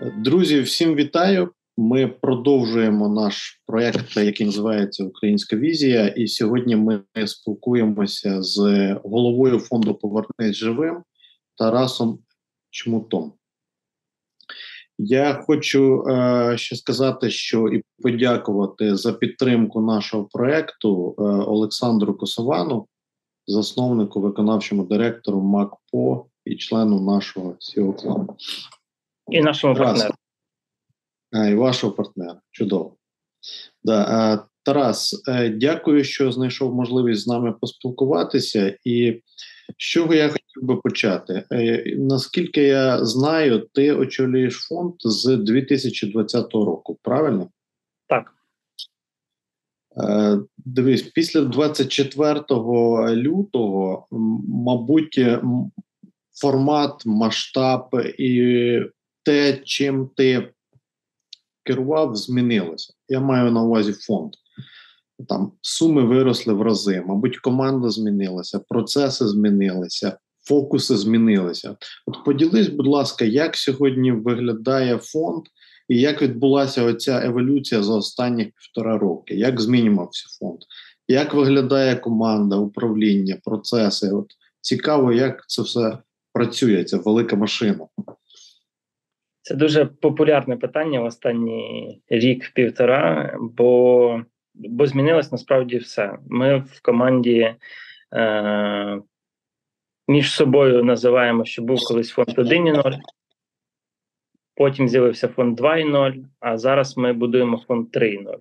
Друзі, всім вітаю. Ми продовжуємо наш проект, який називається Українська візія. І сьогодні ми спілкуємося з головою фонду Повернись живим Тарасом Чмутом. Я хочу е, ще сказати, що і подякувати за підтримку нашого проекту е, Олександру Косовану, засновнику, виконавчому директору МакПо і члену нашого сіо клану і нашому партнеру. А, І вашого партнера. Чудово. Да. Тарас, е, дякую, що знайшов можливість з нами поспілкуватися. І з чого я хотів би почати? Е, наскільки я знаю, ти очолюєш фонд з 2020 року, правильно? Так. Е, дивись, після 24 лютого, мабуть, формат, масштаб і те, чим ти керував, змінилося. Я маю на увазі фонд. Там суми виросли в рази, мабуть, команда змінилася, процеси змінилися, фокуси змінилися. От поділись, будь ласка, як сьогодні виглядає фонд і як відбулася оця еволюція за останні півтора роки? Як змінювався фонд? Як виглядає команда, управління, процеси? От Цікаво, як це все працює, ця велика машина. Це дуже популярне питання в останній рік-півтора, бо бо змінилось насправді все. Ми в команді е, між собою називаємо, що був колись фонд 1.0, потім з'явився фонд 2.0, а зараз ми будуємо фонд 3.0.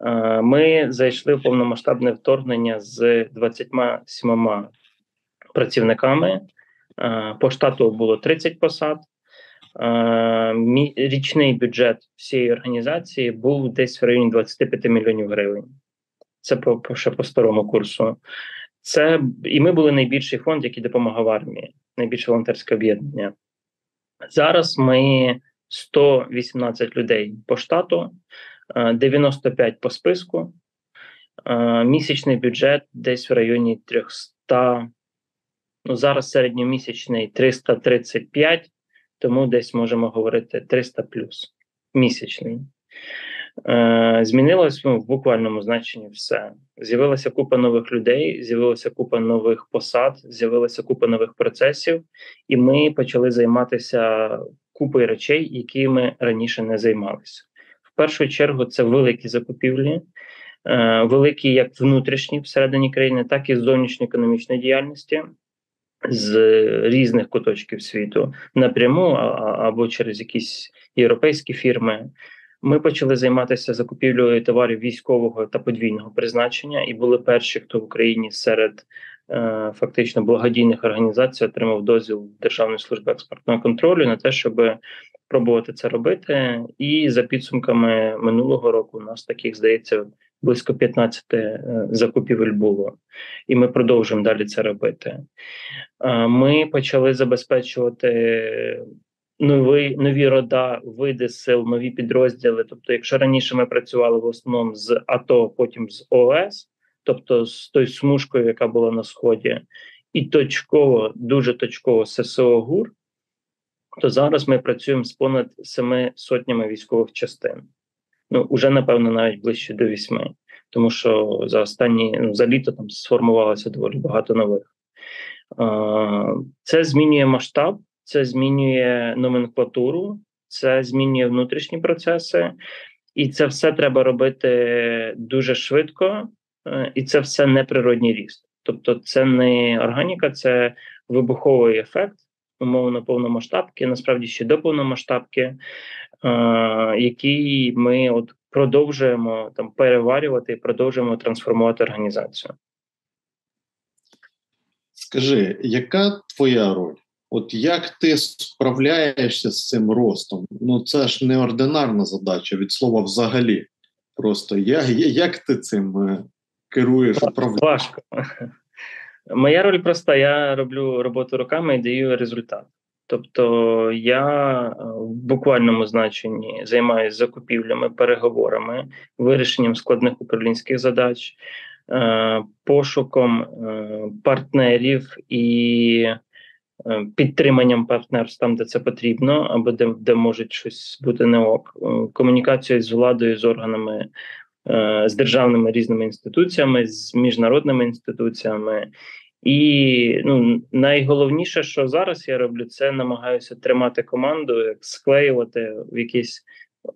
Е, Ми зайшли в повномасштабне вторгнення з 27 працівниками. Е, по штату було 30 посад. Е, річний бюджет всієї організації був десь в районі 25 мільйонів гривень. Це по, по ще по старому курсу. Це і ми були найбільший фонд, який допомагав армії, найбільше волонтерське об'єднання. Зараз ми 118 людей по штату, 95 е, по списку. Е, місячний бюджет десь в районі 300. Ну зараз середньомісячний 335 тому десь можемо говорити 300 плюс місячний. Е, Змінилось ну, в буквальному значенні все. З'явилася купа нових людей, з'явилася купа нових посад, з'явилася купа нових процесів, і ми почали займатися купою речей, які ми раніше не займалися. В першу чергу це великі закупівлі, е, великі як внутрішні всередині країни, так і зовнішньоекономічної діяльності з різних куточків світу напряму або через якісь європейські фірми. Ми почали займатися закупівлею товарів військового та подвійного призначення, і були перші, хто в Україні серед е, фактично благодійних організацій отримав дозвіл Державної служби експортного контролю на те, щоб пробувати це робити. І за підсумками минулого року у нас таких здається близько 15 е, закупівель було, і ми продовжуємо далі це робити. Ми почали забезпечувати. Нові нові рода, види сил, нові підрозділи. Тобто, якщо раніше ми працювали в основному з АТО, потім з ООС, тобто з тою смужкою, яка була на сході, і точково, дуже точково ССО ГУР, то зараз ми працюємо з понад семи сотнями військових частин ну вже напевно навіть ближче до вісьми, тому що за останні ну, за літо там сформувалося доволі багато нових. Це змінює масштаб, це змінює номенклатуру, це змінює внутрішні процеси, і це все треба робити дуже швидко, е, і це все неприродній ріст. Тобто, це не органіка, це вибуховий ефект, умовно повномасштабки, насправді ще до повномасштабки, який ми от продовжуємо там переварювати і продовжуємо трансформувати організацію. Скажи, яка твоя роль? От як ти справляєшся з цим ростом? Ну це ж неординарна задача від слова взагалі. Просто я, як ти цим е, керуєш управляєш? Важко. Моя роль проста: я роблю роботу руками і даю результат. Тобто я е, в буквальному значенні займаюся закупівлями, переговорами, вирішенням складних управлінських задач, е, пошуком е, партнерів і підтриманням партнерств там, де це потрібно, або де де можуть щось бути не ок. Комунікація з владою, з органами, з державними різними інституціями, з міжнародними інституціями. І ну, найголовніше, що зараз я роблю, це намагаюся тримати команду, як склеювати в якесь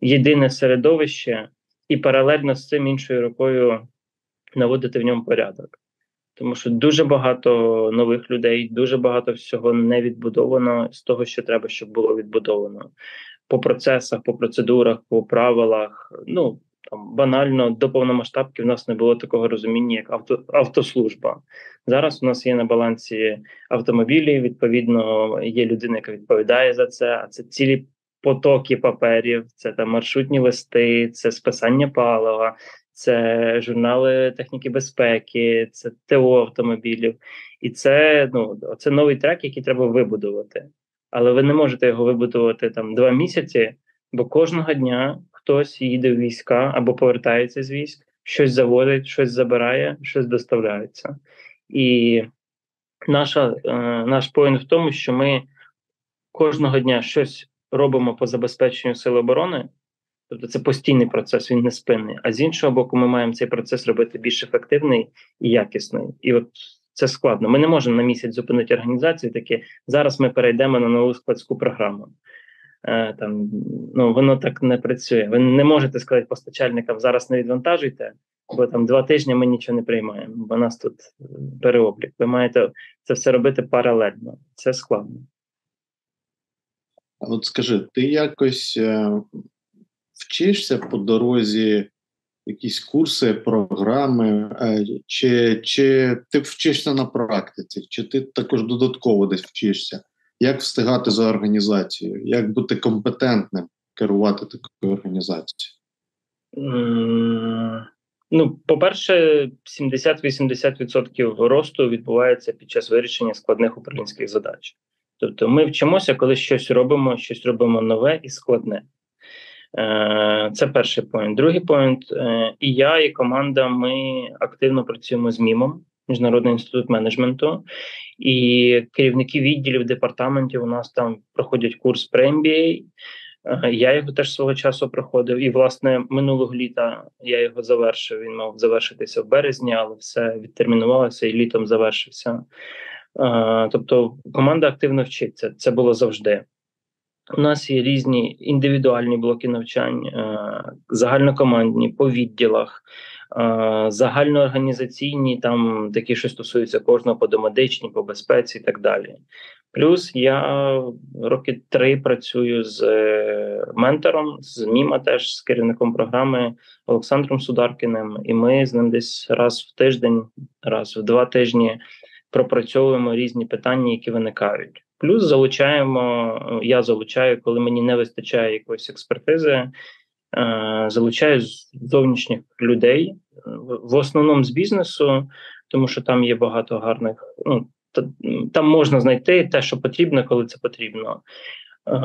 єдине середовище і паралельно з цим іншою рукою наводити в ньому порядок. Тому що дуже багато нових людей, дуже багато всього не відбудовано з того, що треба, щоб було відбудовано по процесах, по процедурах, по правилах. Ну там банально до повномасштабки в нас не було такого розуміння, як авто, автослужба. Зараз у нас є на балансі автомобілі. Відповідно, є людина, яка відповідає за це. А це цілі потоки паперів, це там маршрутні листи, це списання палива, це журнали техніки безпеки, це ТО автомобілів, і це ну це новий трек, який треба вибудувати. Але ви не можете його вибудувати там два місяці, бо кожного дня хтось їде в війська або повертається з військ, щось заводить, щось забирає, щось доставляється. І наша, е, наш поінт в тому, що ми кожного дня щось робимо по забезпеченню сил оборони. Тобто це постійний процес, він не спинний. А з іншого боку, ми маємо цей процес робити більш ефективний і якісний. І от це складно. Ми не можемо на місяць зупинити організацію. Таке зараз ми перейдемо на нову складську програму. Е, там ну воно так не працює. Ви не можете сказати постачальникам зараз не відвантажуйте, бо там два тижні ми нічого не приймаємо. Бо нас тут переоблік. Ви маєте це все робити паралельно. Це складно. От скажи, ти якось е, вчишся по дорозі якісь курси, програми, е, чи чи ти вчишся на практиці, чи ти також додатково десь вчишся? Як встигати за організацією? Як бути компетентним керувати такою організацією? Mm, ну, по-перше, 70-80% росту відбувається під час вирішення складних управлінських задач. Тобто ми вчимося, коли щось робимо, щось робимо нове і складне. Е, це перший point. Другий point. Е, і я, і команда ми активно працюємо з МІМом, Міжнародний інститут менеджменту, і керівники відділів департаментів у нас там проходять курс про MBA. Е, я його теж свого часу проходив, і власне минулого літа я його завершив. Він мав завершитися в березні, але все відтермінувалося і літом завершився. Тобто команда активно вчиться. Це було завжди. У нас є різні індивідуальні блоки навчань, загальнокомандні по відділах, загальноорганізаційні, там такі, що стосуються кожного по домедичній, по безпеці і так далі. Плюс я роки три працюю з е, ментором, з Міма, теж з керівником програми Олександром Сударкіним, і ми з ним десь раз в тиждень, раз в два тижні пропрацьовуємо різні питання, які виникають. Плюс залучаємо, я залучаю, коли мені не вистачає якоїсь експертизи, е, залучаю зовнішніх людей, в основному з бізнесу, тому що там є багато гарних. ну, Там можна знайти те, що потрібно, коли це потрібно. Е,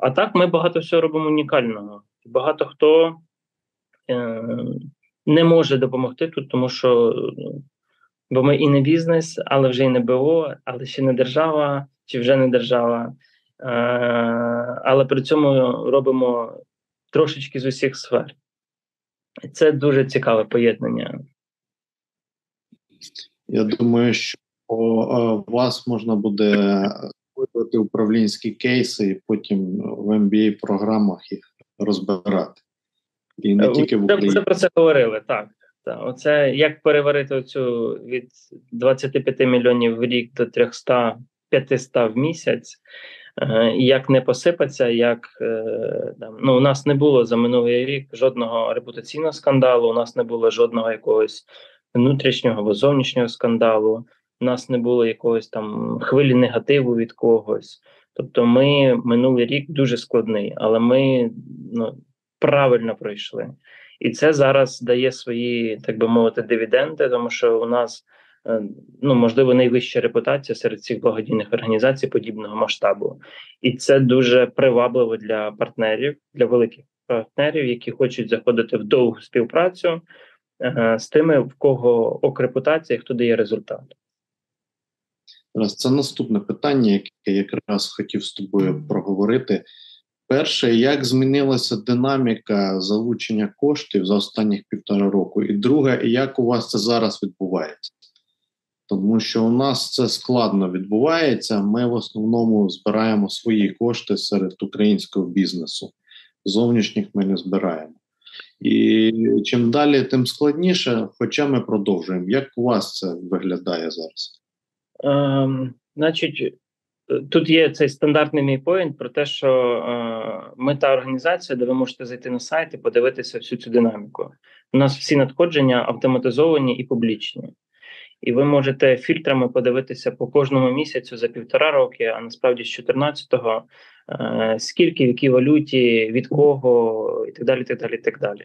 а так ми багато всього робимо унікального. Багато хто е, не може допомогти тут, тому що Бо ми і не бізнес, але вже і не БО, але ще не держава, чи вже не держава. Е, але при цьому робимо трошечки з усіх сфер. Це дуже цікаве поєднання. Я думаю, що вас можна буде вибрати управлінські кейси і потім в MBA програмах їх розбирати. І не тільки в Україні. Ми про це говорили, так. Та, оце як переварити оцю від 25 мільйонів в рік до 300 500 в місяць, е, як не посипаться, як е, там, ну, у нас не було за минулий рік жодного репутаційного скандалу, у нас не було жодного якогось внутрішнього або зовнішнього скандалу, у нас не було якогось там хвилі негативу від когось. Тобто, ми минулий рік дуже складний, але ми ну, правильно пройшли. І це зараз дає свої, так би мовити, дивіденди, тому що у нас е, ну можливо найвища репутація серед цих благодійних організацій подібного масштабу, і це дуже привабливо для партнерів, для великих партнерів, які хочуть заходити в довгу співпрацю е, з тими, в кого ок репутація, хто дає результат. Це наступне питання, яке я якраз хотів з тобою проговорити. Перше, як змінилася динаміка залучення коштів за останніх півтора року, і друге, як у вас це зараз відбувається? Тому що у нас це складно відбувається. Ми в основному збираємо свої кошти серед українського бізнесу. Зовнішніх ми не збираємо. І чим далі, тим складніше, хоча ми продовжуємо. Як у вас це виглядає зараз? Ем, Значить, тут є цей стандартний мій поінт про те, що е, ми та організація, де ви можете зайти на сайт і подивитися всю цю динаміку. У нас всі надходження автоматизовані і публічні. І ви можете фільтрами подивитися по кожному місяцю за півтора роки, а насправді з 14-го, е, скільки, в якій валюті, від кого, і так далі. так далі, так далі.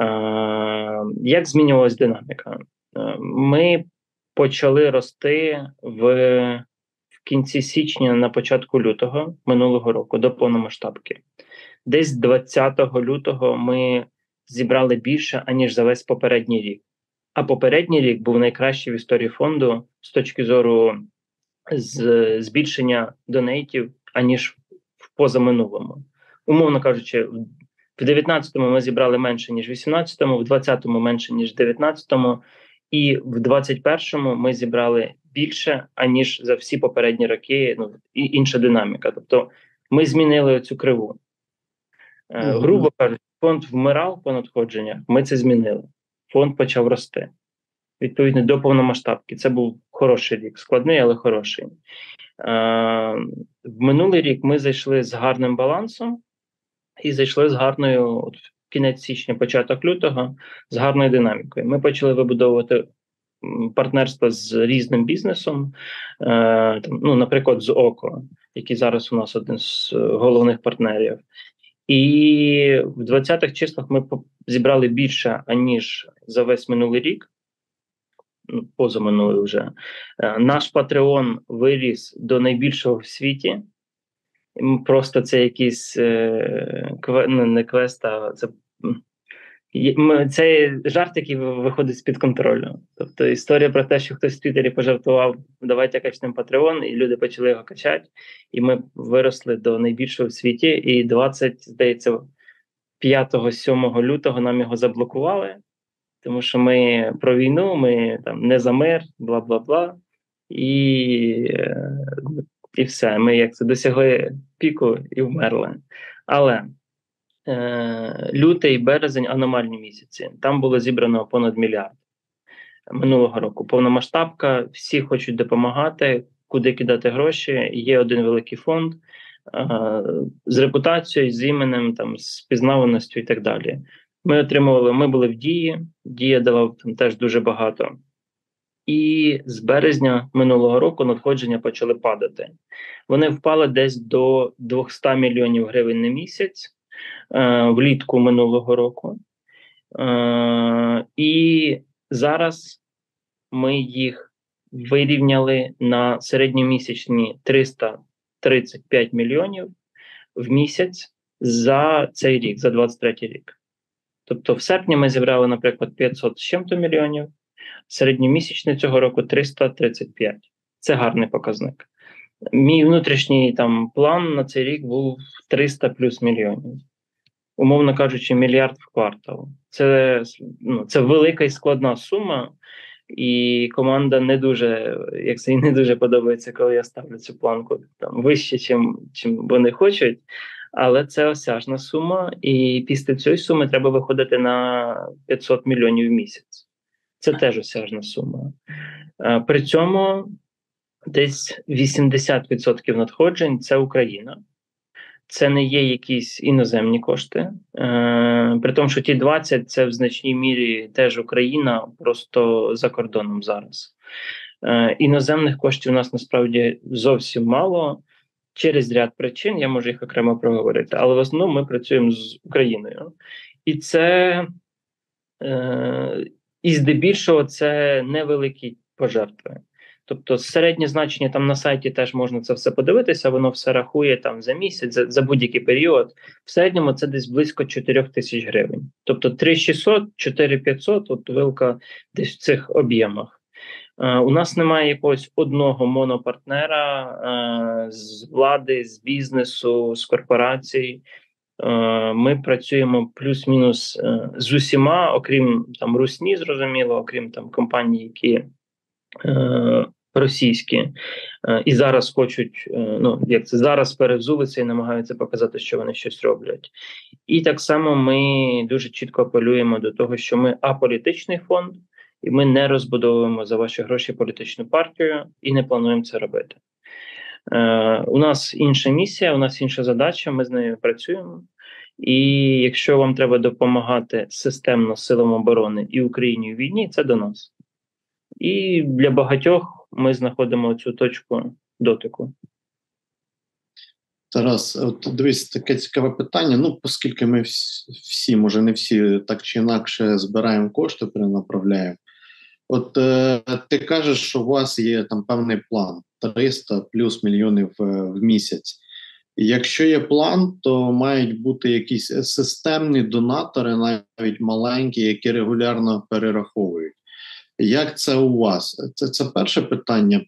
Е, як змінювалась динаміка? Е, ми почали рости в, в кінці січня, на початку лютого минулого року до повномасштабки. Десь 20 лютого ми зібрали більше, аніж за весь попередній рік. А попередній рік був найкращий в історії фонду з точки зору з, збільшення донейтів, аніж в позаминулому. Умовно кажучи, в 19-му ми зібрали менше, ніж в 18-му, в 20-му менше, ніж в 19-му, і в 21-му ми зібрали більше, аніж за всі попередні роки. Ну і інша динаміка. Тобто ми змінили цю криву. Mm-hmm. Грубо кажучи, фонд вмирав по надходженнях, ми це змінили фонд почав рости. Відповідно до повномасштабки. Це був хороший рік, складний, але хороший. Е, В минулий рік ми зайшли з гарним балансом і зайшли з гарною, от кінець січня, початок лютого, з гарною динамікою. Ми почали вибудовувати партнерство з різним бізнесом, е, там, ну, наприклад, з ОКО, який зараз у нас один з головних партнерів. І в 20-х числах ми зібрали більше, аніж за весь минулий рік. Ну, позаминулий вже е, наш Патреон виріс до найбільшого в світі. Просто це якийсь е, ну, не квест, а це це жарт, який виходить з під контролю. Тобто історія про те, що хтось в Твіттері пожартував, давайте качнемо Patreon, і люди почали його качати, і ми виросли до найбільшого в світі. І 20, здається, 5-7 лютого нам його заблокували, тому що ми про війну, ми там не за мир, бла бла бла. І е, і все. Ми як це досягли піку і вмерли. Але лютий, березень аномальні місяці. Там було зібрано понад мільярд минулого року. Повномасштабка, всі хочуть допомагати, куди кидати гроші. Є один великий фонд е, з репутацією, з іменем, там з пізнаваністю і так далі. Ми отримували, ми були в дії. Дія давав там теж дуже багато. І з березня минулого року надходження почали падати. Вони впали десь до 200 мільйонів гривень на місяць. Е, влітку минулого року. Е, і зараз ми їх вирівняли на середньомісячні 335 мільйонів в місяць за цей рік, за 23 рік. Тобто, в серпні ми зібрали, наприклад, 500 з чим-то мільйонів, середньомісячний цього року 335. Це гарний показник. Мій внутрішній там план на цей рік був 300 плюс мільйонів умовно кажучи, мільярд в квартал. Це ну, це велика і складна сума, і команда не дуже, як це і не дуже подобається, коли я ставлю цю планку там вище, чим, чим вони хочуть. Але це осяжна сума, і після цієї суми треба виходити на 500 мільйонів в місяць. Це теж осяжна сума. При цьому десь 80% надходжень це Україна це не є якісь іноземні кошти, е, при тому, що ті 20 це в значній мірі теж Україна, просто за кордоном зараз. Е, Іноземних коштів у нас насправді зовсім мало через ряд причин. Я можу їх окремо проговорити, але в основному ми працюємо з Україною, і це е, і здебільшого це невеликі пожертви. Тобто середнє значення там на сайті теж можна це все подивитися, воно все рахує там за місяць, за, за будь-який період. В середньому це десь близько 4 тисяч гривень. Тобто 3600, 4500, от вилка десь в цих об'ємах. У нас немає якогось одного монопартнера з влади, з бізнесу, з корпорацій. Ми працюємо плюс-мінус з усіма, окрім там Русні, зрозуміло, окрім там компаній, які російські і зараз хочуть, ну як це зараз перевзулися і намагаються показати, що вони щось роблять. І так само ми дуже чітко апелюємо до того, що ми аполітичний фонд і ми не розбудовуємо за ваші гроші політичну партію і не плануємо це робити. Е, У нас інша місія, у нас інша задача. Ми з нею працюємо. І якщо вам треба допомагати системно силам оборони і Україні в війні, це до нас. І для багатьох ми знаходимо цю точку дотику. Тарас, от дивись, таке цікаве питання. Ну, оскільки ми всі, може не всі так чи інакше збираємо кошти, перенаправляємо. От е, ти кажеш, що у вас є там певний план 300 плюс мільйонів е, в місяць. якщо є план, то мають бути якісь системні донатори, навіть маленькі, які регулярно перераховують. Як це у вас? Це це перше питання.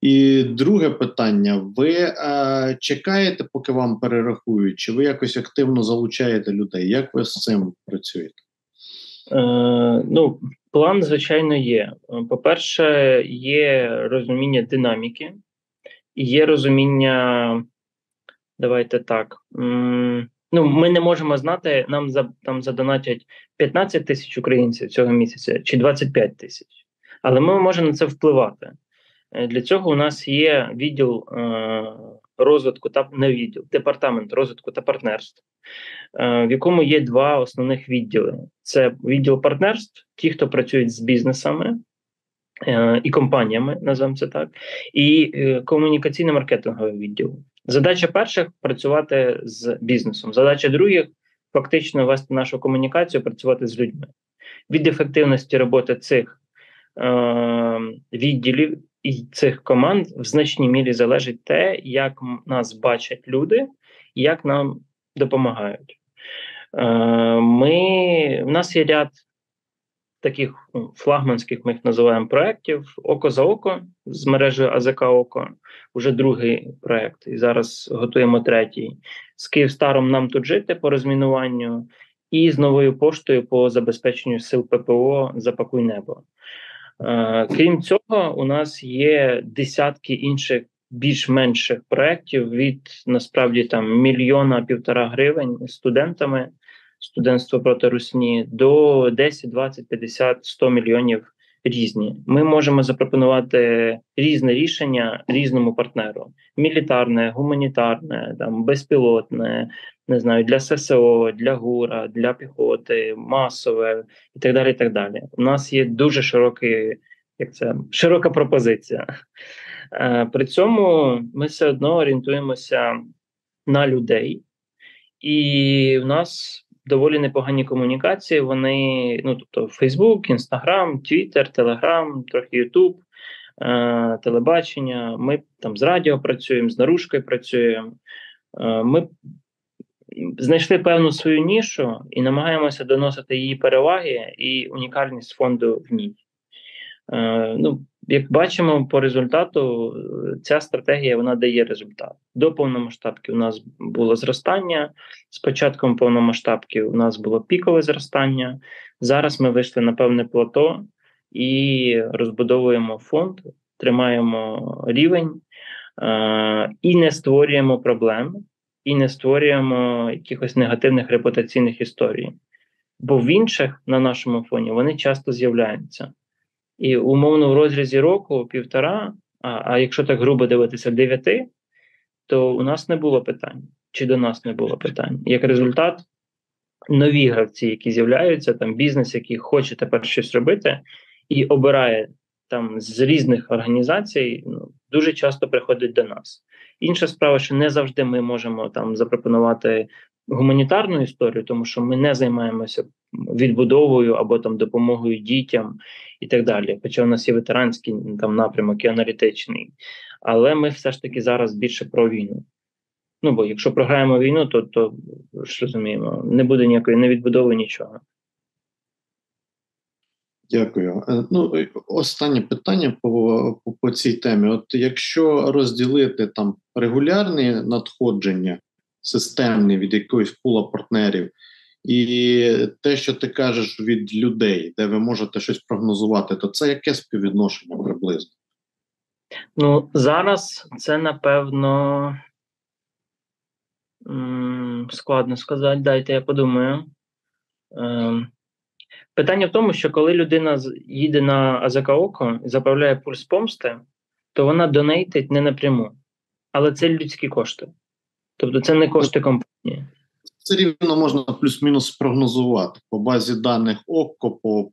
І друге питання: ви е, чекаєте, поки вам перерахують, чи ви якось активно залучаєте людей? Як ви з цим працюєте? Е, Ну, План, звичайно, є. По-перше, є розуміння динаміки, і є розуміння, давайте так. Ну, Ми не можемо знати, нам за, там задонатять 15 тисяч українців цього місяця чи 25 тисяч. Але ми можемо на це впливати. Е, для цього у нас є відділ е, розвитку та не відділ, департамент розвитку та партнерств, е, в якому є два основних відділи: це відділ партнерств, ті, хто працюють з бізнесами і компаніями, називаємо це так, і комунікаційно-маркетинговий відділ. Задача перших працювати з бізнесом. Задача других фактично вести нашу комунікацію, працювати з людьми. Від ефективності роботи цих е, відділів і цих команд в значній мірі залежить те, як нас бачать люди і як нам допомагають. Е, ми, У нас є ряд таких ну, флагманських, ми їх називаємо проєктів Око за око з мережею АЗК Око, вже другий проєкт, і зараз готуємо третій. З Київстаром нам тут жити по розмінуванню, і з новою поштою по забезпеченню сил ППО Запакуй небо. Е, крім цього, у нас є десятки інших більш-менших проєктів від насправді там мільйона півтора гривень студентами студентство проти русні до 10, 20, 50, 100 мільйонів різні. Ми можемо запропонувати різне рішення різному партнеру: мілітарне, гуманітарне, там безпілотне, не знаю, для ССО, для ГУРа, для піхоти, масове і так далі. І так далі. У нас є дуже широкий, як це широка пропозиція. Е, при цьому ми все одно орієнтуємося на людей, і в нас доволі непогані комунікації. Вони, ну тобто, Фейсбук, Інстаграм, Твіттер, Телеграм, трохи Ютуб, е, телебачення. Ми там з радіо працюємо, з наружкою працюємо. Е, ми знайшли певну свою нішу і намагаємося доносити її переваги і унікальність фонду в ній. Е, ну, як бачимо по результату, ця стратегія вона дає результат. До повномасштабки у нас було зростання. З початком повномасштабки у нас було пікове зростання. Зараз ми вийшли на певне плато і розбудовуємо фонд, тримаємо рівень е- і не створюємо проблем, і не створюємо якихось негативних репутаційних історій. Бо в інших на нашому фоні вони часто з'являються. І умовно в розрізі року півтора, а а якщо так грубо дивитися дев'яти, то у нас не було питань, чи до нас не було питань. Як результат, нові гравці, які з'являються, там бізнес, який хоче тепер щось робити, і обирає там з різних організацій, ну, дуже часто приходить до нас. Інша справа, що не завжди ми можемо там запропонувати гуманітарну історію, тому що ми не займаємося відбудовою або там допомогою дітям і так далі. Хоча у нас є ветеранський там напрямок і аналітичний, але ми все ж таки зараз більше про війну. Ну бо якщо програємо війну, то то ж розуміємо, не буде ніякої не відбудови нічого. Дякую. Е, ну останнє питання по, по по, цій темі. От якщо розділити там регулярні надходження системні від якоїсь пула партнерів, і те, що ти кажеш від людей, де ви можете щось прогнозувати, то це яке співвідношення приблизно? Ну зараз це напевно складно сказати. Дайте я подумаю. Ем, питання в тому, що коли людина їде на Азакаоко і заправляє пульс помсти, то вона донейтить не напряму. Але це людські кошти. Тобто це не кошти компанії. Це рівно можна плюс-мінус спрогнозувати по базі даних ОККО, по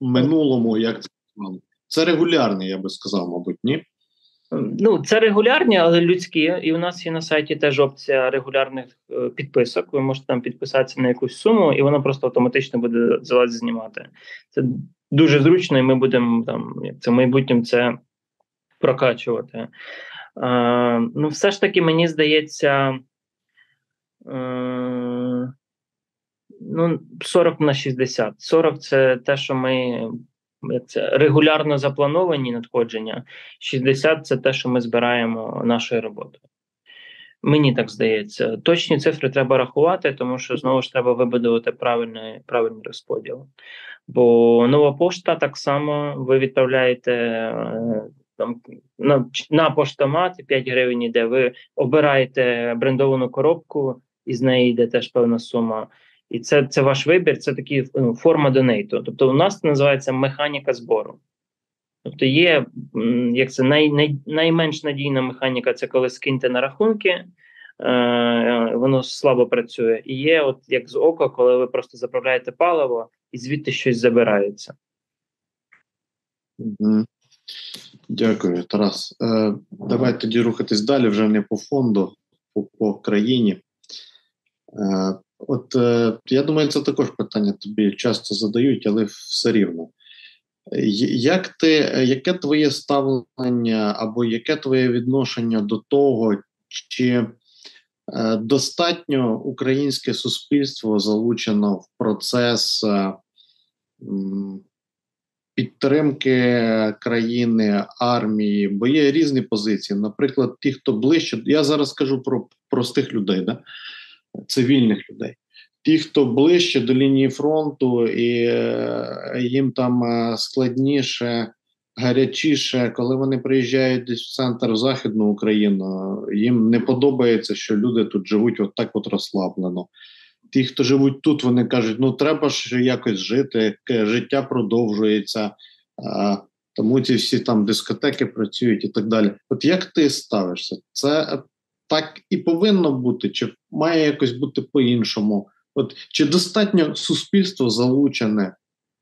минулому, як це це регулярний, я би сказав, мабуть, ні. Ну, це регулярні, але людські. І у нас є на сайті теж опція регулярних е, підписок. Ви можете там підписатися на якусь суму, і воно просто автоматично буде за вас знімати. Це дуже зручно, і ми будемо там як це в майбутньому це прокачувати. Е, Ну, все ж таки, мені здається. Е, Ну, 40 на 60. 40 це те, що ми як це регулярно заплановані надходження. 60 це те, що ми збираємо нашою роботою. Мені так здається. Точні цифри треба рахувати, тому що знову ж треба вибудувати правильний правильний розподіл. Бо нова пошта так само ви відправляєте е, там на на поштомат 5 гривень, іде, ви обираєте брендовану коробку, і з неї йде теж певна сума. І це це ваш вибір, це такі ну, форма донейту. Тобто, у нас це називається механіка збору. Тобто, є як це най, най, найменш надійна механіка це коли скиньте на рахунки, е, воно слабо працює. І є, от як з ока, коли ви просто заправляєте паливо і звідти щось забирається. Дякую, Тарас. Е, Давай тоді рухатись далі вже не по фонду, по, по країні. Е, От е, я думаю, це також питання тобі часто задають, але все рівно. Як ти, Яке твоє ставлення або яке твоє відношення до того, чи е, достатньо українське суспільство залучено в процес підтримки країни, армії? Бо є різні позиції. Наприклад, ті, хто ближче, я зараз кажу про простих людей. Да? Цивільних людей. Ті, хто ближче до лінії фронту, і е, їм там е, складніше, гарячіше, коли вони приїжджають десь в центр в Західну Україну, їм не подобається, що люди тут живуть отак от розслаблено. Ті, хто живуть тут, вони кажуть: ну треба ж якось жити, життя продовжується, тому ці всі там дискотеки працюють і так далі. От як ти ставишся? Це так і повинно бути, чи має якось бути по-іншому? От Чи достатньо суспільство залучене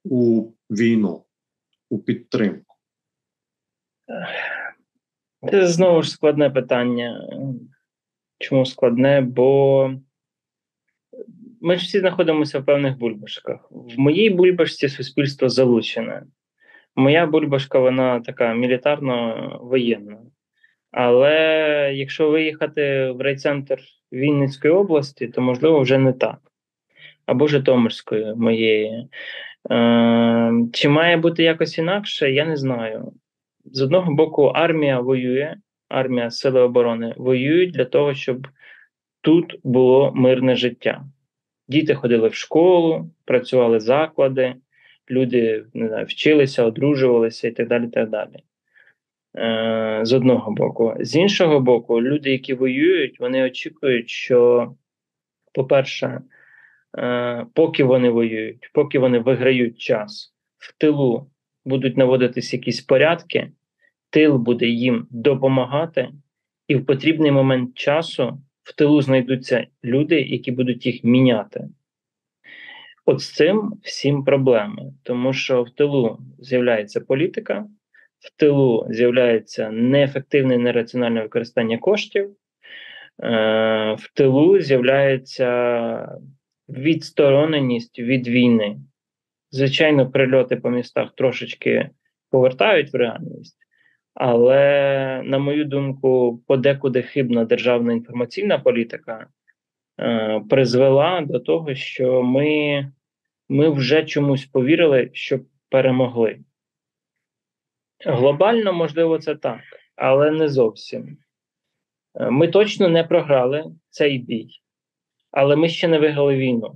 у війну, у підтримку? Це знову ж складне питання. Чому складне? Бо ми ж всі знаходимося в певних бульбашках. В моїй бульбашці суспільство залучене. Моя бульбашка, вона така мілітарно воєнна. Але якщо виїхати в райцентр Вінницької області, то можливо вже не так. Або Житомирської моєї. Е, Чи має бути якось інакше, я не знаю. З одного боку, армія воює, армія Сили оборони воюють для того, щоб тут було мирне життя. Діти ходили в школу, працювали заклади, люди не знаю, вчилися, одружувалися і так далі. так далі. Е, з одного боку. З іншого боку, люди, які воюють, вони очікують, що, по-перше, е, поки вони воюють, поки вони виграють час, в тилу будуть наводитись якісь порядки, тил буде їм допомагати, і в потрібний момент часу в тилу знайдуться люди, які будуть їх міняти. От з цим всім проблеми, тому що в тилу з'являється політика в тилу з'являється неефективне нераціональне використання коштів, е, в тилу з'являється відстороненість від війни. Звичайно, прильоти по містах трошечки повертають в реальність, але, на мою думку, подекуди хибна державна інформаційна політика е, призвела до того, що ми, ми вже чомусь повірили, що перемогли. Глобально, можливо, це так, але не зовсім. Е, ми точно не програли цей бій, але ми ще не виграли війну.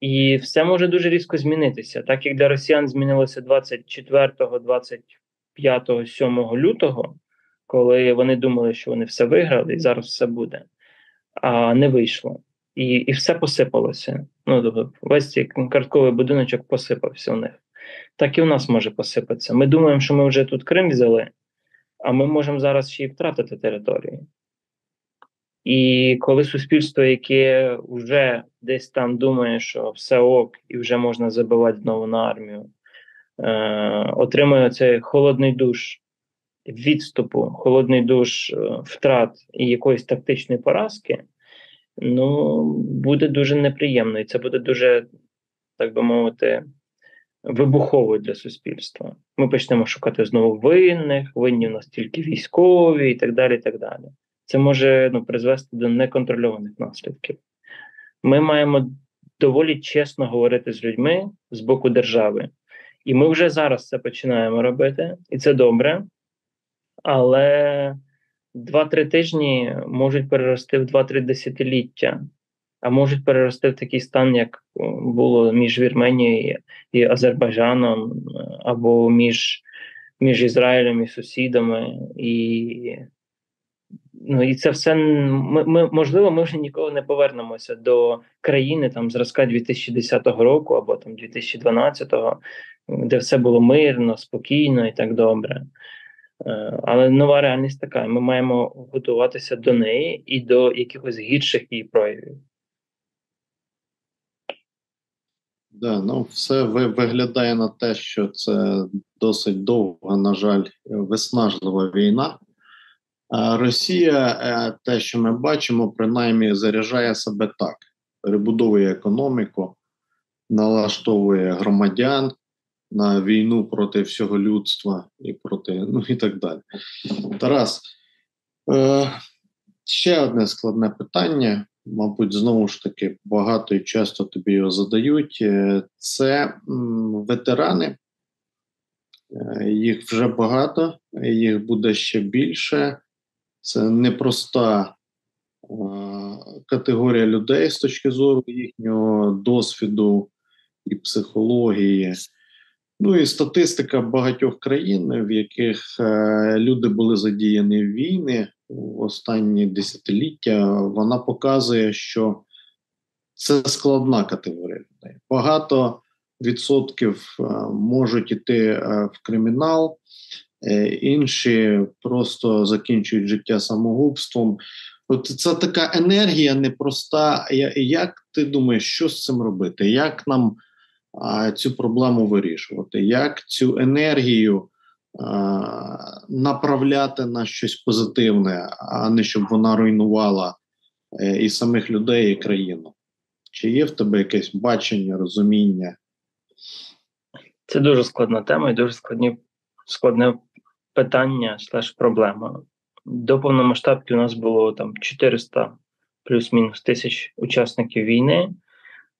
І все може дуже різко змінитися, так як для росіян змінилося 24, 25, 7 лютого, коли вони думали, що вони все виграли, і зараз все буде, а не вийшло. І і все посипалося. Ну, тобто, весь цей картковий будиночок посипався у них. Так і в нас може посипатися. Ми думаємо, що ми вже тут Крим взяли, а ми можемо зараз ще й втратити територію. І коли суспільство, яке вже десь там думає, що все ок, і вже можна забивати знову на армію, е, отримує цей холодний душ відступу, холодний душ е, втрат і якоїсь тактичної поразки, ну буде дуже неприємно, і це буде дуже, так би мовити, вибуховою для суспільства. Ми почнемо шукати знову винних, винні у нас тільки військові і так далі. і так далі це може ну, призвести до неконтрольованих наслідків. Ми маємо доволі чесно говорити з людьми з боку держави. І ми вже зараз це починаємо робити, і це добре. Але 2-3 тижні можуть перерости в 2-3 десятиліття, а можуть перерости в такий стан, як було між Вірменією і Азербайджаном, або між між Ізраїлем і сусідами. І Ну і це все ми, ми можливо, ми вже ніколи не повернемося до країни там зразка 2010 року або там 2012-го, де все було мирно, спокійно і так добре. Е, але нова реальність така. Ми маємо готуватися до неї і до якихось гірших її проявів. Да, ну все виглядає на те, що це досить довга, на жаль, виснажлива війна. А Росія, е, те, що ми бачимо, принаймні заряджає себе так: перебудовує економіку, налаштовує громадян на війну проти всього людства і проти, ну і так далі. Тарас, е, ще одне складне питання. Мабуть, знову ж таки, багато і часто тобі його задають. Е, це ветерани, їх вже багато, їх буде ще більше. Це непроста е, категорія людей з точки зору їхнього досвіду і психології. Ну і статистика багатьох країн, в яких е, люди були задіяні в війни в останні десятиліття, вона показує, що це складна категорія людей. Багато відсотків е, можуть іти е, в кримінал, інші просто закінчують життя самогубством. От це така енергія непроста. Як ти думаєш, що з цим робити? Як нам цю проблему вирішувати? Як цю енергію направляти на щось позитивне, а не щоб вона руйнувала е, і самих людей, і країну? Чи є в тебе якесь бачення, розуміння? Це дуже складна тема і дуже складні, складне питання слеш проблема. До повномасштабки у нас було там 400 плюс-мінус тисяч учасників війни.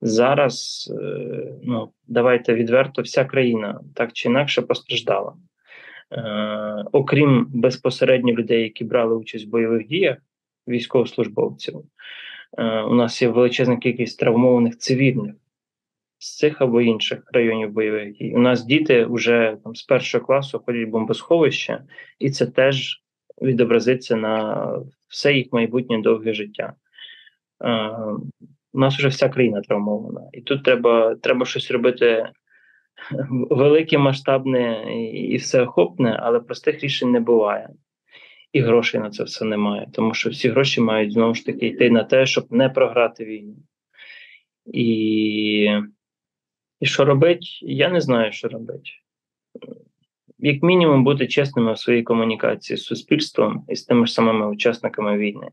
Зараз, е, ну давайте відверто, вся країна так чи інакше постраждала. Е, Окрім безпосередньо людей, які брали участь в бойових діях, військовослужбовців, е, у нас є величезна кількість травмованих цивільних з цих або інших районів бойових дій. У нас діти вже там з першого класу ходять в бомбосховище, і це теж відобразиться на все їх майбутнє довге життя. У нас вже вся країна травмована, і тут треба треба щось робити велике, масштабне і всеохопне, але простих рішень не буває. І грошей на це все немає, тому що всі гроші мають знову ж таки йти на те, щоб не програти війну. І і що робить? Я не знаю, що робити. Як мінімум, бути чесними в своїй комунікації з суспільством і з тими ж самими учасниками війни.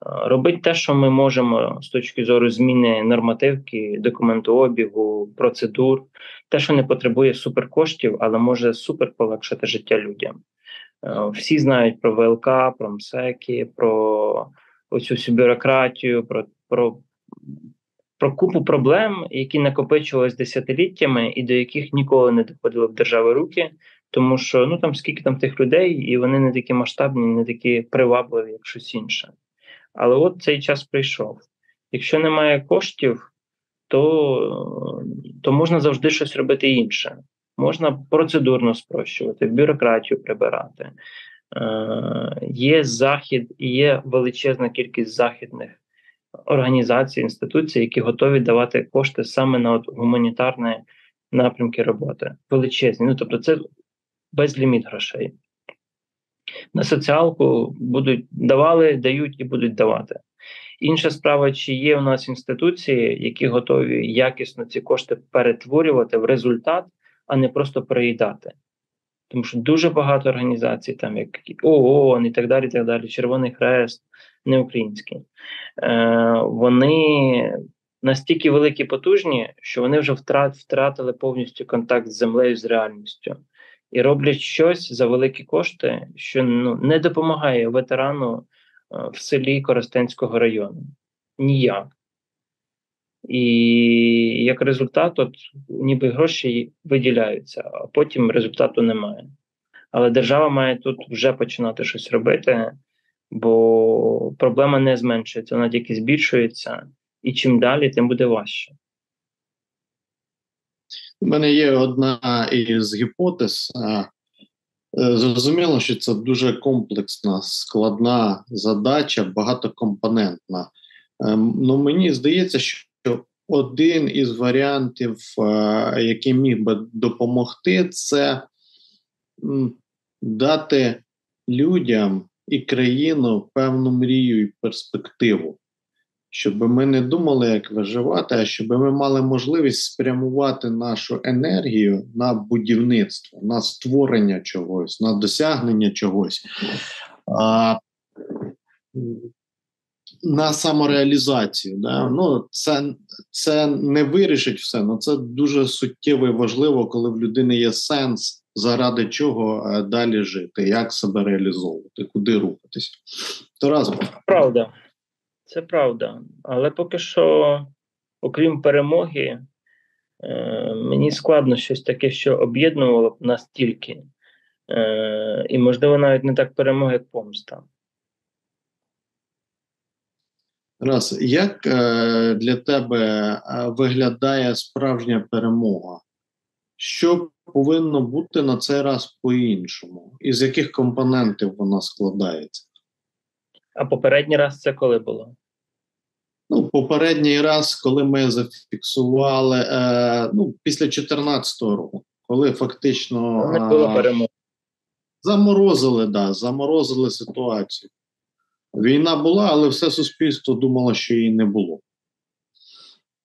Робити те, що ми можемо з точки зору зміни нормативки, документообігу, процедур, те, що не потребує суперкоштів, але може супер полегшити життя людям. Всі знають про ВЛК, про МСЕКи, про оцю всю бюрократію, про про про купу проблем, які накопичувалися десятиліттями, і до яких ніколи не доходили в держави руки, тому що ну там скільки там тих людей, і вони не такі масштабні, не такі привабливі, як щось інше. Але от цей час прийшов. Якщо немає коштів, то, то можна завжди щось робити інше. Можна процедурно спрощувати, бюрократію прибирати. Е, Є захід і є величезна кількість західних організацій, інституцій, які готові давати кошти саме на от гуманітарні напрямки роботи. Величезні. Ну тобто, це безліміт грошей. На соціалку будуть давали, дають і будуть давати. Інша справа, чи є у нас інституції, які готові якісно ці кошти перетворювати в результат, а не просто переїдати. Тому що дуже багато організацій, там як ООН і так далі, і так далі, Червоний Хрест, не український, е, вони настільки великі потужні, що вони вже втрат, втратили повністю контакт з землею, з реальністю. І роблять щось за великі кошти, що ну, не допомагає ветерану е, в селі Коростенського району. Ніяк. І як результат, от ніби гроші виділяються, а потім результату немає. Але держава має тут вже починати щось робити, бо проблема не зменшується, вона тільки збільшується, і чим далі, тим буде важче. У мене є одна із гіпотез. Е, зрозуміло, що це дуже комплексна, складна задача, багатокомпонентна. Ем, ну, Мені здається, що один із варіантів, е, який міг би допомогти, це дати людям і країну певну мрію і перспективу, щоб ми не думали, як виживати, а щоб ми мали можливість спрямувати нашу енергію на будівництво, на створення чогось, на досягнення чогось. А, на самореалізацію. Да? Ну, Це це не вирішить все, але це дуже суттєво і важливо, коли в людини є сенс, заради чого е, далі жити, як себе реалізовувати, куди рухатися. То разом. Правда, це правда. Але поки що, окрім перемоги, е, мені складно щось таке, що об'єднувало б нас тільки. Е, і, можливо, навіть не так перемоги, як помста. Раз, як е, для тебе виглядає справжня перемога? Що повинно бути на цей раз по-іншому? Із яких компонентів вона складається? А попередній раз це коли було? Ну, попередній раз, коли ми зафіксували е, ну, після 2014 року, коли фактично не було перемоги. Заморозили, да, заморозили ситуацію. Війна була, але все суспільство думало, що її не було.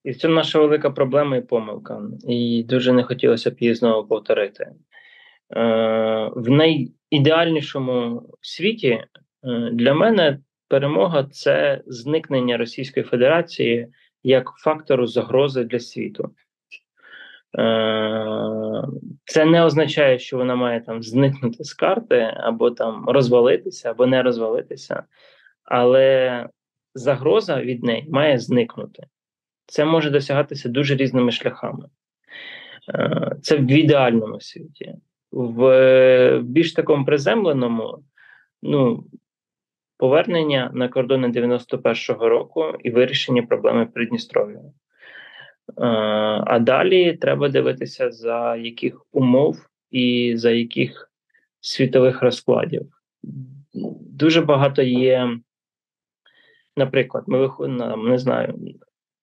І це наша велика проблема і помилка. І дуже не хотілося б її знову повторити. Е, В найідеальнішому світі е, для мене перемога це зникнення Російської Федерації як фактору загрози для світу. Е, це не означає, що вона має там зникнути з карти, або там розвалитися, або не розвалитися але загроза від неї має зникнути. Це може досягатися дуже різними шляхами. Е, це в ідеальному світі. В більш такому приземленому, ну, повернення на кордони 91-го року і вирішення проблеми Придністров'я. Е, а далі треба дивитися, за яких умов і за яких світових розкладів. Дуже багато є Наприклад, ми виходимо, не знаю,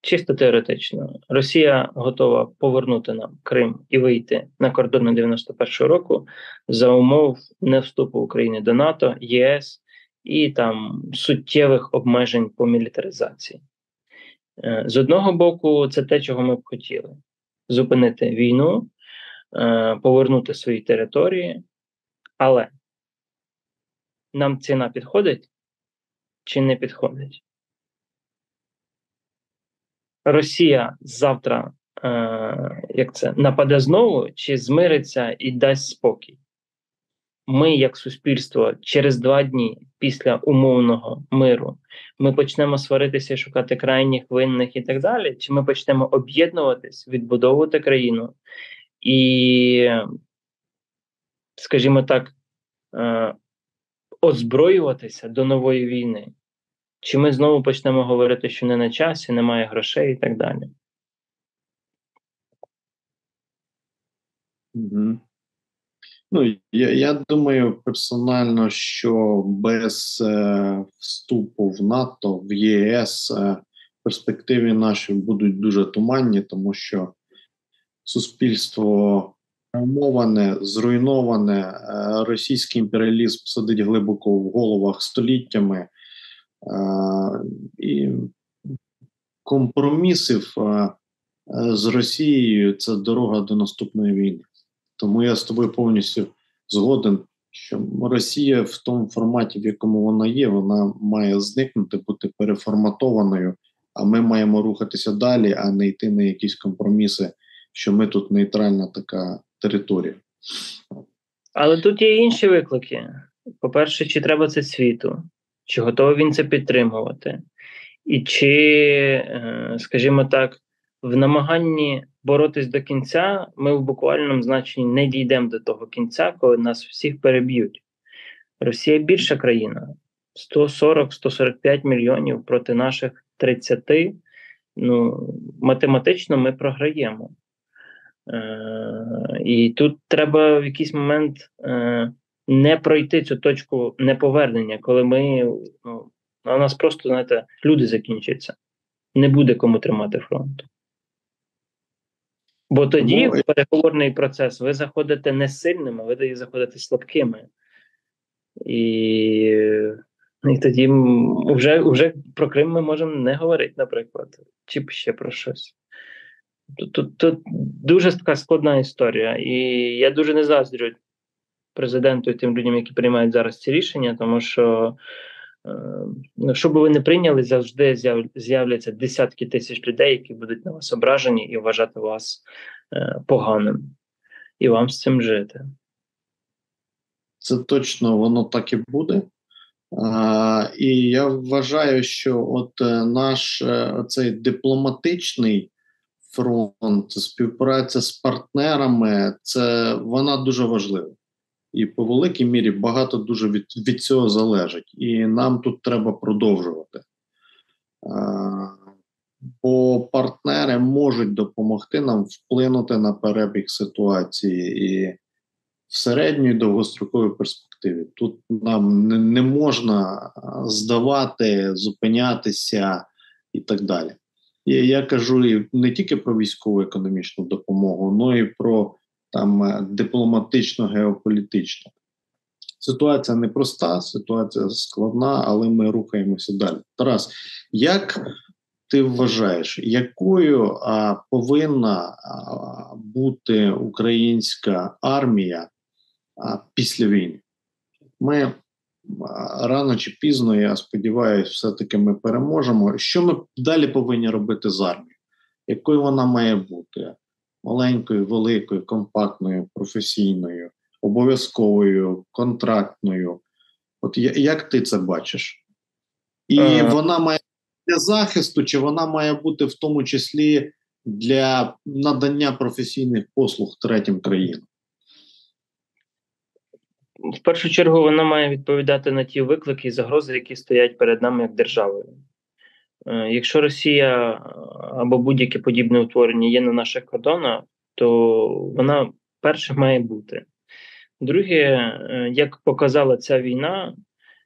чисто теоретично, Росія готова повернути нам Крим і вийти на кордони 91-го року за умов не вступу України до НАТО, ЄС і там суттєвих обмежень по мілітаризації. Е, з одного боку, це те, чого ми б хотіли: зупинити війну, е, повернути свої території, але нам ціна підходить чи не підходить. Росія завтра е, як це нападе знову, чи змириться і дасть спокій? Ми, як суспільство, через два дні після умовного миру ми почнемо сваритися, шукати крайніх винних і так далі, чи ми почнемо об'єднуватись, відбудовувати країну і, скажімо так, е, озброюватися до нової війни? Чи ми знову почнемо говорити, що не на часі, немає грошей і так далі? Угу. Ну, я я думаю персонально, що без е, вступу в НАТО, в ЄС е, перспективи наші будуть дуже туманні, тому що суспільство травмоване, зруйноване, е, російський імперіалізм сидить глибоко в головах століттями, е, і компромісів е, з Росією це дорога до наступної війни. Тому я з тобою повністю згоден, що Росія в тому форматі, в якому вона є, вона має зникнути, бути переформатованою. А ми маємо рухатися далі, а не йти на якісь компроміси, що ми тут нейтральна така територія. Але тут є інші виклики. По-перше, чи треба це світу, чи готовий він це підтримувати, і чи, е, скажімо так, в намаганні боротись до кінця, ми в буквальному значенні не дійдемо до того кінця, коли нас всіх переб'ють. Росія більша країна 140-145 мільйонів проти наших 30. Ну, математично ми програємо. Е, І тут треба в якийсь момент е, не пройти цю точку неповернення, коли ми ну, у нас просто знаєте, люди закінчаться. Не буде кому тримати фронт. Бо тоді в переговорний процес ви заходите не сильними, ви заходите слабкими. І і тоді вже вже про Крим ми можемо не говорити, наприклад, чи ще про щось. Тут, тут, тут дуже така складна історія. І я дуже не заздрю президенту і тим людям, які приймають зараз ці рішення, тому що ну, що би ви не прийняли, завжди з'являться десятки тисяч людей, які будуть на вас ображені і вважати вас е, поганим, і вам з цим жити. Це точно воно так і буде. А, І я вважаю, що от е, наш цей дипломатичний фронт, співпраця з партнерами, це вона дуже важлива і по великій мірі багато дуже від, від цього залежить. І нам тут треба продовжувати. Бо партнери можуть допомогти нам вплинути на перебіг ситуації і в середньої довгостроковій перспективі. Тут нам не, можна здавати, зупинятися і так далі. І я кажу і не тільки про військову економічну допомогу, але і про там е, дипломатично геополітично. Ситуація непроста, ситуація складна, але ми рухаємося далі. Тарас, як ти вважаєш, якою а, повинна а, бути українська армія а, після війни? Ми рано чи пізно, я сподіваюся, все-таки ми переможемо. Що ми далі повинні робити з армією? Якою вона має бути? Маленькою, великою, компактною, професійною, обов'язковою, контрактною. От як ти це бачиш? І ага. вона має для захисту, чи вона має бути в тому числі для надання професійних послуг третім країнам? В першу чергу вона має відповідати на ті виклики і загрози, які стоять перед нами як державою. Е, якщо Росія е, або будь-яке подібне утворення є на наших кордонах, то вона перше має бути. Друге, е, як показала ця війна,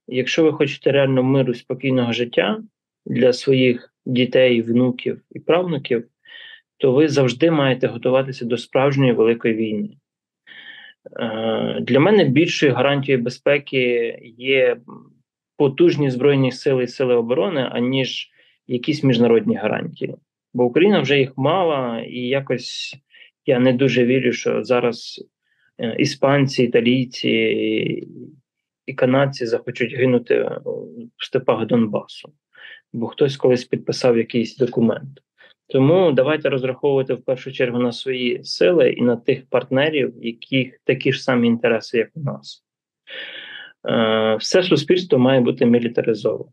якщо ви хочете реально миру спокійного життя для своїх дітей, внуків і правнуків, то ви завжди маєте готуватися до справжньої великої війни. Для мене більшою гарантією безпеки є потужні збройні сили і сили оборони, аніж якісь міжнародні гарантії. Бо Україна вже їх мала, і якось я не дуже вірю, що зараз е, іспанці, італійці і канадці захочуть гинути в степах Донбасу, бо хтось колись підписав якийсь документ. Тому давайте розраховувати в першу чергу на свої сили і на тих партнерів, яких такі ж самі інтереси, як у нас. Е, все суспільство має бути мілітаризовано.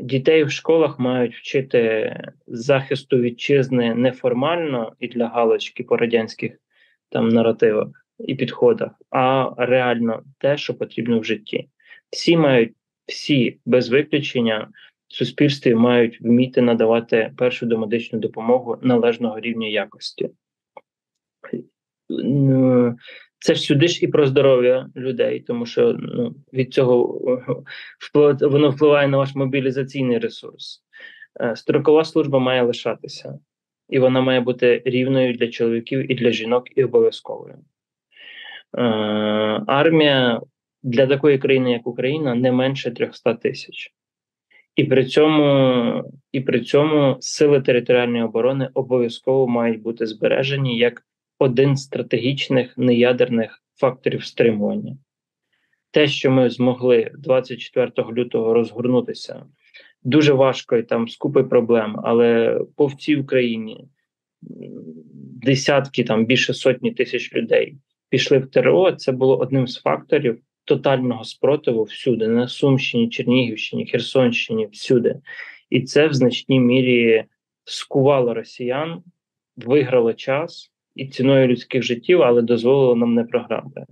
Дітей в школах мають вчити захисту вітчизни неформально і для галочки по радянських там наративах і підходах, а реально те, що потрібно в житті. Всі мають, всі без виключення в суспільстві мають вміти надавати першу домедичну допомогу належного рівня якості. Це ж сюди ж і про здоров'я людей, тому що ну, від цього вплив, воно впливає на ваш мобілізаційний ресурс. Е, строкова служба має лишатися, і вона має бути рівною для чоловіків і для жінок, і обов'язковою. Е, армія для такої країни, як Україна, не менше 300 тисяч. І при цьому і при цьому сили територіальної оборони обов'язково мають бути збережені як один з стратегічних неядерних факторів стримування. Те, що ми змогли 24 лютого розгорнутися, дуже важко і там з купи проблем, але по всій Україні десятки, там більше сотні тисяч людей пішли в ТРО. Це було одним з факторів тотального спротиву всюди, на Сумщині, Чернігівщині, Херсонщині, всюди. І це в значній мірі скувало росіян, виграло час і ціною людських життів, але дозволило нам не програти.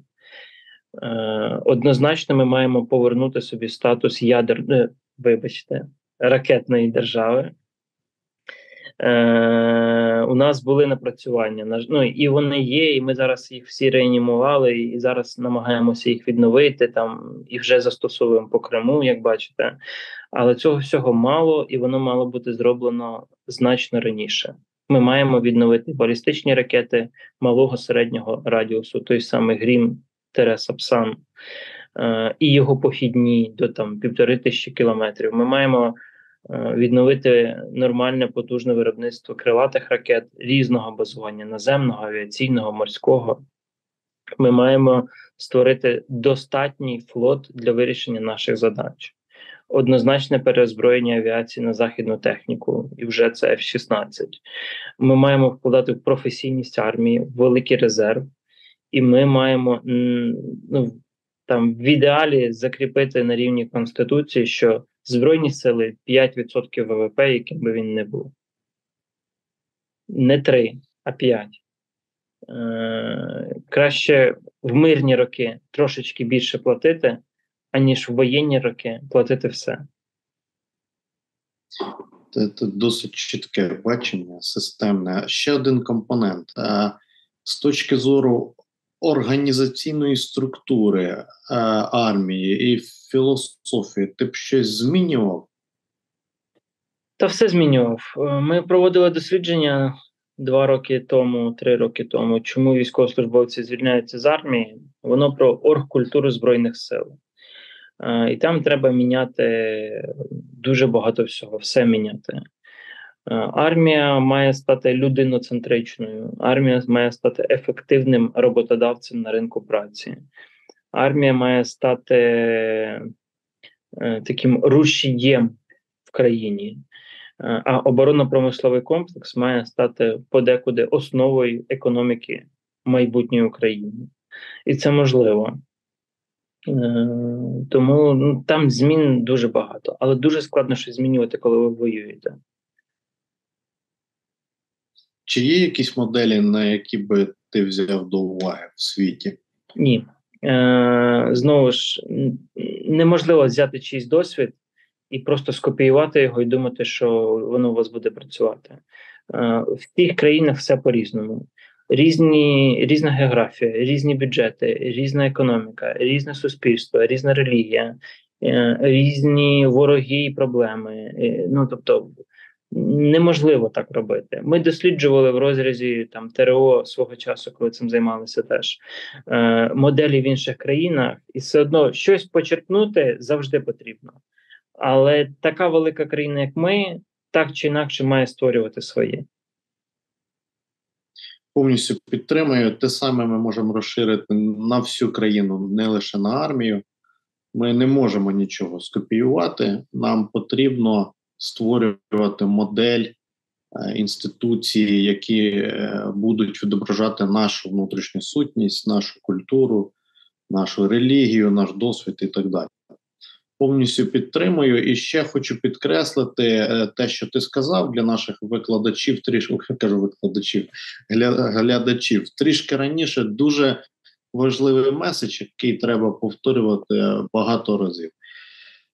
Е, Однозначно, ми маємо повернути собі статус ядерної, вибачте, ракетної держави. Е, У нас були напрацювання ну, і вони є, і ми зараз їх всі реанімували, і зараз намагаємося їх відновити там і вже застосовуємо по Криму, як бачите. Але цього всього мало, і воно мало бути зроблено значно раніше. Ми маємо відновити балістичні ракети малого середнього радіусу, той самий Грім Тересапсан е, і його похідні до там півтори тисячі кілометрів. Ми маємо е, відновити нормальне потужне виробництво крилатих ракет різного базування наземного, авіаційного, морського. Ми маємо створити достатній флот для вирішення наших задач однозначне переозброєння авіації на західну техніку, і вже це F-16. Ми маємо вкладати в професійність армії, в великий резерв, і ми маємо ну, там в ідеалі закріпити на рівні Конституції, що Збройні сили 5% ВВП, яким би він не був. Не 3, а 5. Е, Краще в мирні роки трошечки більше платити, аніж в воєнні роки платити все. Це, це досить чітке бачення, системне. Ще один компонент. З точки зору організаційної структури армії і філософії, ти б щось змінював? Та все змінював. Е, ми проводили дослідження два роки тому, три роки тому, чому військовослужбовці звільняються з армії. Воно про оргкультуру Збройних сил. І там треба міняти дуже багато всього, все міняти. Армія має стати людиноцентричною, армія має стати ефективним роботодавцем на ринку праці. Армія має стати е, таким рушієм в країні, а оборонно-промисловий комплекс має стати подекуди основою економіки майбутньої України. І це можливо. Е, тому ну, там змін дуже багато, але дуже складно щось змінювати, коли ви воюєте. Чи є якісь моделі, на які би ти взяв до уваги в світі? Ні. Е, Знову ж неможливо взяти чийсь досвід і просто скопіювати його і думати, що воно у вас буде працювати. Е, В тих країнах все по-різному різні, різна географія, різні бюджети, різна економіка, різне суспільство, різна релігія, е, різні вороги і проблеми. Е, ну тобто неможливо так робити. Ми досліджували в розрізі там ТРО свого часу, коли цим займалися теж е, моделі в інших країнах, і все одно щось почерпнути завжди потрібно. Але така велика країна, як ми, так чи інакше має створювати своє повністю підтримую. Те саме ми можемо розширити на всю країну, не лише на армію. Ми не можемо нічого скопіювати. Нам потрібно створювати модель е, інституції, які е, будуть відображати нашу внутрішню сутність, нашу культуру, нашу релігію, наш досвід і так далі. Повністю підтримую і ще хочу підкреслити е, те, що ти сказав для наших викладачів, трішки кажу викладачів, глядачів. Трішки раніше дуже важливий меседж, який треба повторювати багато разів.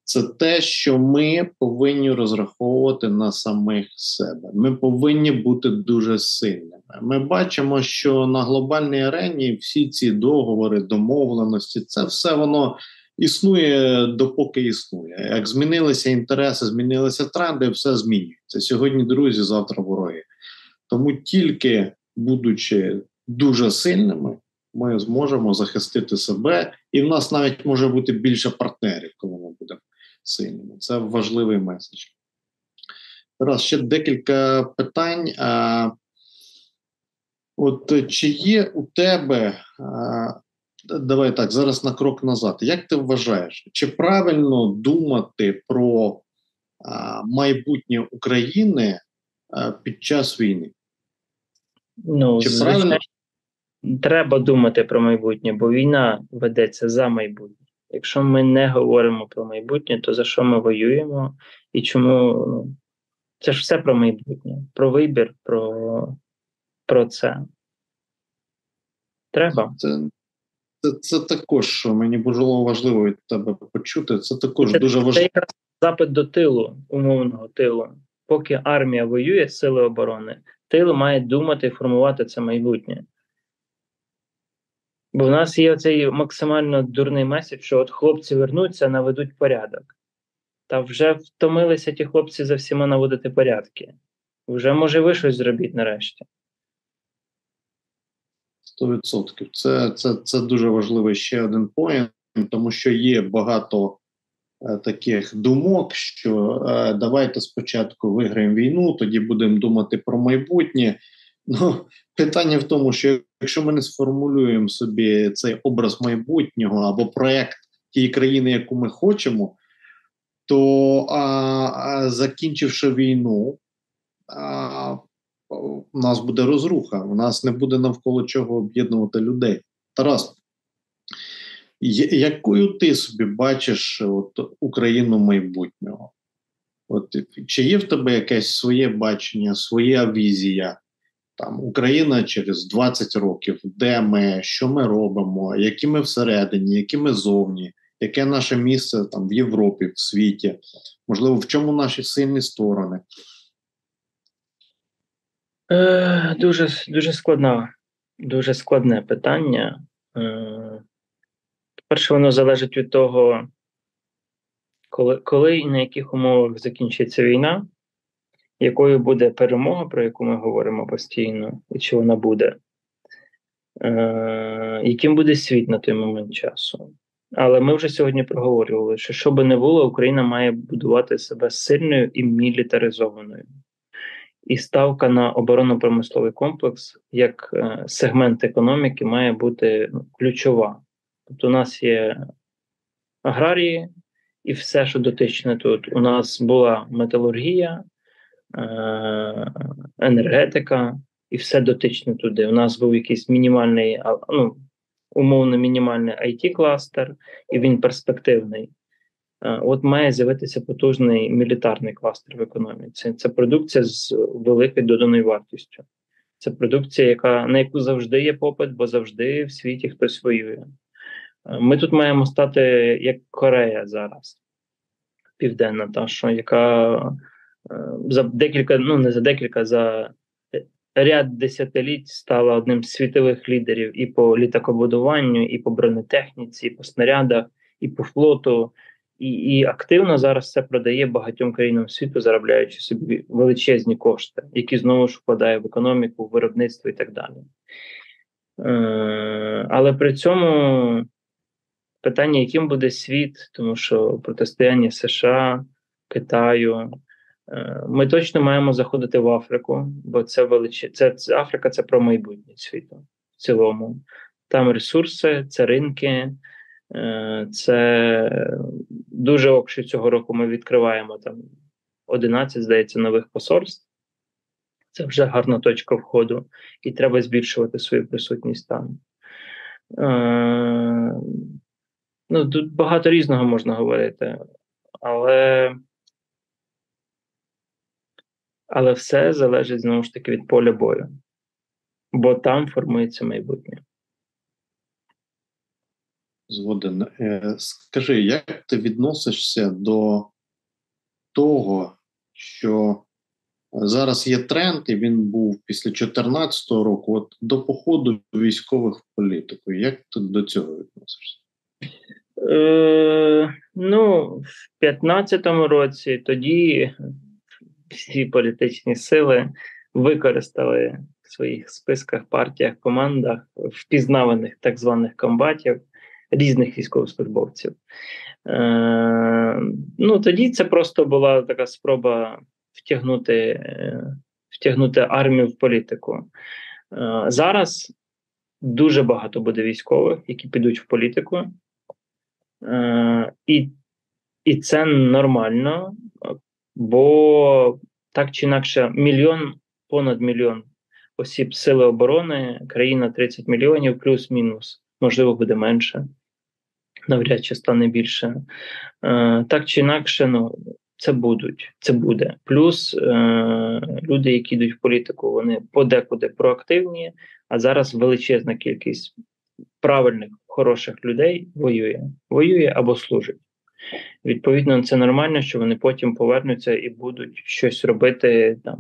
Це те, що ми повинні розраховувати на самих себе. Ми повинні бути дуже сильними. Ми бачимо, що на глобальній арені всі ці договори, домовленості, це все воно існує допоки існує. Як змінилися інтереси, змінилися тренди, все змінюється. Сьогодні друзі, завтра вороги. Тому тільки будучи дуже сильними, ми зможемо захистити себе, і в нас навіть може бути більше партнерів, коли ми будемо сильними. Це важливий меседж. Раз ще декілька питань. От чи є у тебе давай так, зараз на крок назад. Як ти вважаєш, чи правильно думати про а, майбутнє України а, під час війни? Ну, чи звичайно, правильно? треба думати про майбутнє, бо війна ведеться за майбутнє. Якщо ми не говоримо про майбутнє, то за що ми воюємо і чому ну, це ж все про майбутнє, про вибір, про про це. Треба. Це це це також мені було важливо від тебе почути. Це також це, дуже важливо. Це якраз запит до тилу, умовного тилу. Поки армія воює, сили оборони, тил має думати і формувати це майбутнє. Бо в нас є цей максимально дурний меседж, що от хлопці вернуться, наведуть порядок. Та вже втомилися ті хлопці за всіма наводити порядки. Вже, може, ви щось зробіть нарешті. 100%. Це це, це дуже важливий ще один поінт, тому що є багато е, таких думок, що е, давайте спочатку виграємо війну, тоді будемо думати про майбутнє. Ну, Питання в тому, що якщо ми не сформулюємо собі цей образ майбутнього або проект тієї країни, яку ми хочемо, то а, а, закінчивши війну, а, у нас буде розруха, у нас не буде навколо чого об'єднувати людей. Тарас, якою ти собі бачиш от, Україну майбутнього? От, Чи є в тебе якесь своє бачення, своя візія? Там Україна через 20 років, де ми, що ми робимо, які ми всередині, які ми зовні, яке наше місце там в Європі, в світі, можливо, в чому наші сильні сторони? Е, Дуже дуже складна, дуже складне питання. Е, Перше, воно залежить від того, коли, коли і на яких умовах закінчиться війна, якою буде перемога, про яку ми говоримо постійно, і чи вона буде, е, яким буде світ на той момент часу. Але ми вже сьогодні проговорювали, що що би не було, Україна має будувати себе сильною і мілітаризованою і ставка на оборонно-промисловий комплекс як е, сегмент економіки має бути ну, ключова. Тобто, у нас є аграрії, і все, що дотичне тут. У нас була металургія, е, енергетика, і все дотичне туди. У нас був якийсь мінімальний, ну, умовно мінімальний it кластер і він перспективний. Е, от має з'явитися потужний мілітарний кластер в економіці. Це продукція з великою доданою вартістю. Це продукція, яка на яку завжди є попит, бо завжди в світі хтось воює. Е, ми тут маємо стати як Корея зараз, південна, та що яка е, за декілька, ну не за декілька, за ряд десятиліть стала одним з світових лідерів і по літакобудуванню, і по бронетехніці, і по снарядах, і по флоту і і активно зараз це продає багатьом країнам світу, заробляючи собі величезні кошти, які знову ж вкладає в економіку, в виробництво і так далі. Е, Але при цьому питання, яким буде світ, тому що протистояння США, Китаю. Е, ми точно маємо заходити в Африку, бо це величе. Це, це Африка це про майбутнє світу в цілому. Там ресурси, це ринки, це дуже ок, цього року ми відкриваємо там 11, здається, нових посольств. Це вже гарна точка входу, і треба збільшувати свою присутність там. Е, Ну, Тут багато різного можна говорити, але але все залежить знову ж таки від поля бою, бо там формується майбутнє. Згоден. Е, скажи, як ти відносишся до того, що зараз є тренд, і він був після 2014 року, от до походу військових в політику. Як ти до цього відносишся? Е, Ну, в 2015 році тоді всі політичні сили використали в своїх списках, партіях, командах впізнаваних так званих комбатів різних військовослужбовців. Е, Ну тоді це просто була така спроба втягнути, е, втягнути армію в політику. Е, Зараз дуже багато буде військових, які підуть в політику. Е, І і це нормально, бо так чи інакше, мільйон, понад мільйон осіб Сили оборони, країна 30 мільйонів, плюс-мінус, можливо, буде менше, навряд чи стане більше. Е, Так чи інакше, ну. Це будуть, це буде. Плюс е, люди, які йдуть в політику, вони подекуди проактивні, а зараз величезна кількість правильних, хороших людей воює, воює або служить. Відповідно, це нормально, що вони потім повернуться і будуть щось робити там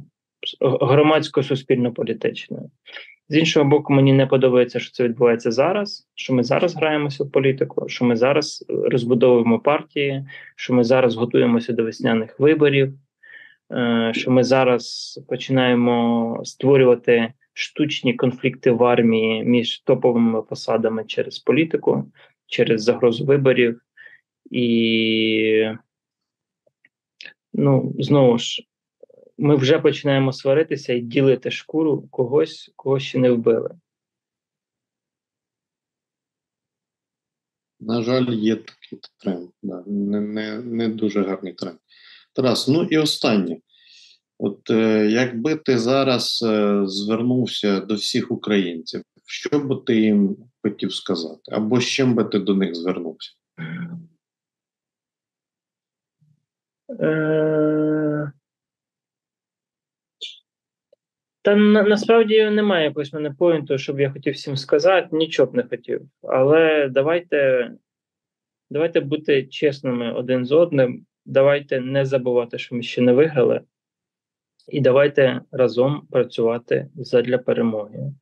громадсько суспільно політичне. З іншого боку, мені не подобається, що це відбувається зараз. Що ми зараз граємося в політику, що ми зараз розбудовуємо партії, що ми зараз готуємося до весняних виборів, е, що ми зараз починаємо створювати штучні конфлікти в армії між топовими посадами через політику, через загрозу виборів. І ну, знову ж, ми вже починаємо сваритися і ділити шкуру когось, кого ще не вбили. На жаль, є такий тренд. Да. Не не, не дуже гарний тренд. Тарас, ну і останнє. От е, якби ти зараз е, звернувся до всіх українців, що би ти їм хотів сказати? Або з чим би ти до них звернувся? Е, Та на, насправді немає якогось мене поінту, щоб я хотів всім сказати, нічого б не хотів. Але давайте давайте бути чесними один з одним. Давайте не забувати, що ми ще не виграли, і давайте разом працювати задля перемоги.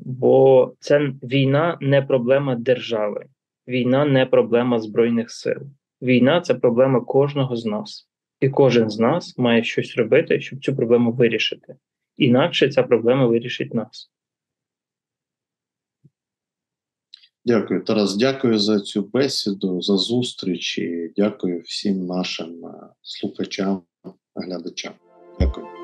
Бо це війна не проблема держави, війна не проблема Збройних сил. Війна це проблема кожного з нас. І кожен з нас має щось робити, щоб цю проблему вирішити. Інакше ця проблема вирішить нас. Дякую, Тарас. Дякую за цю бесіду, за зустріч і дякую всім нашим е, слухачам, глядачам. Дякую.